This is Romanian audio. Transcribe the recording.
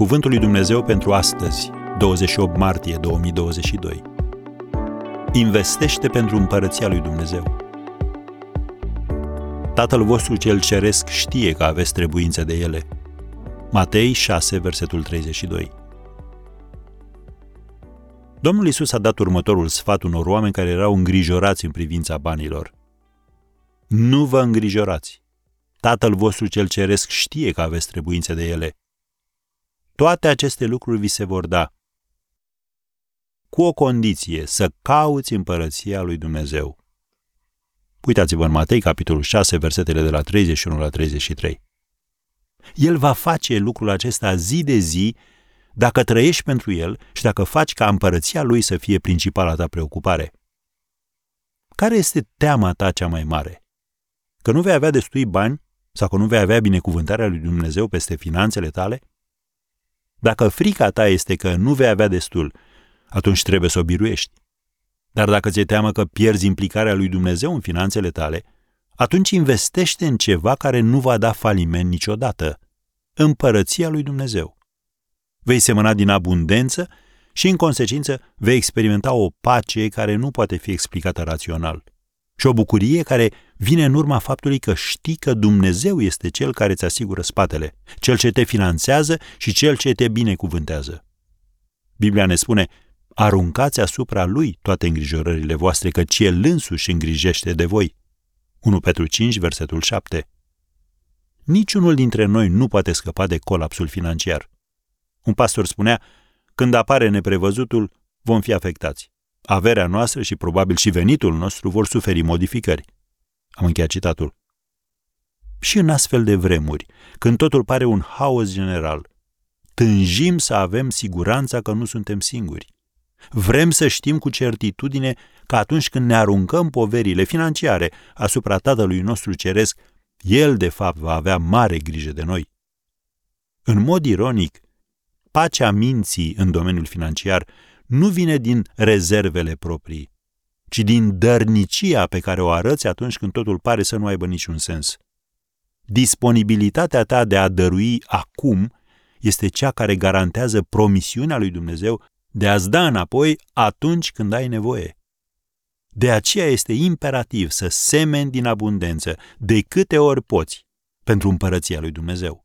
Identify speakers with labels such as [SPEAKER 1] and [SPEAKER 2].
[SPEAKER 1] Cuvântul lui Dumnezeu pentru astăzi, 28 martie 2022. Investește pentru împărăția lui Dumnezeu. Tatăl vostru cel ceresc știe că aveți trebuință de ele. Matei 6, versetul 32. Domnul Isus a dat următorul sfat unor oameni care erau îngrijorați în privința banilor. Nu vă îngrijorați. Tatăl vostru cel ceresc știe că aveți trebuințe de ele. Toate aceste lucruri vi se vor da. Cu o condiție, să cauți împărăția lui Dumnezeu. Uitați-vă în Matei, capitolul 6, versetele de la 31 la 33. El va face lucrul acesta zi de zi dacă trăiești pentru el și dacă faci ca împărăția lui să fie principala ta preocupare. Care este teama ta cea mai mare? Că nu vei avea destui bani sau că nu vei avea binecuvântarea lui Dumnezeu peste finanțele tale? Dacă frica ta este că nu vei avea destul, atunci trebuie să o biruiești. Dar dacă ți-e teamă că pierzi implicarea lui Dumnezeu în finanțele tale, atunci investește în ceva care nu va da faliment niciodată. Împărăția lui Dumnezeu. Vei semăna din abundență și, în consecință, vei experimenta o pace care nu poate fi explicată rațional. Și o bucurie care vine în urma faptului că știi că Dumnezeu este Cel care îți asigură spatele, Cel ce te finanțează și Cel ce te binecuvântează. Biblia ne spune, aruncați asupra Lui toate îngrijorările voastre, căci El însuși îngrijește de voi. 1 Petru 5, versetul 7 Niciunul dintre noi nu poate scăpa de colapsul financiar. Un pastor spunea, când apare neprevăzutul, vom fi afectați. Averea noastră și probabil și venitul nostru vor suferi modificări. Am încheiat citatul. Și în astfel de vremuri, când totul pare un haos general, tânjim să avem siguranța că nu suntem singuri. Vrem să știm cu certitudine că atunci când ne aruncăm poverile financiare asupra Tatălui nostru Ceresc, El, de fapt, va avea mare grijă de noi. În mod ironic, pacea minții în domeniul financiar nu vine din rezervele proprii, ci din dărnicia pe care o arăți atunci când totul pare să nu aibă niciun sens. Disponibilitatea ta de a dărui acum este cea care garantează promisiunea lui Dumnezeu de a-ți da înapoi atunci când ai nevoie. De aceea este imperativ să semeni din abundență de câte ori poți pentru împărăția lui Dumnezeu.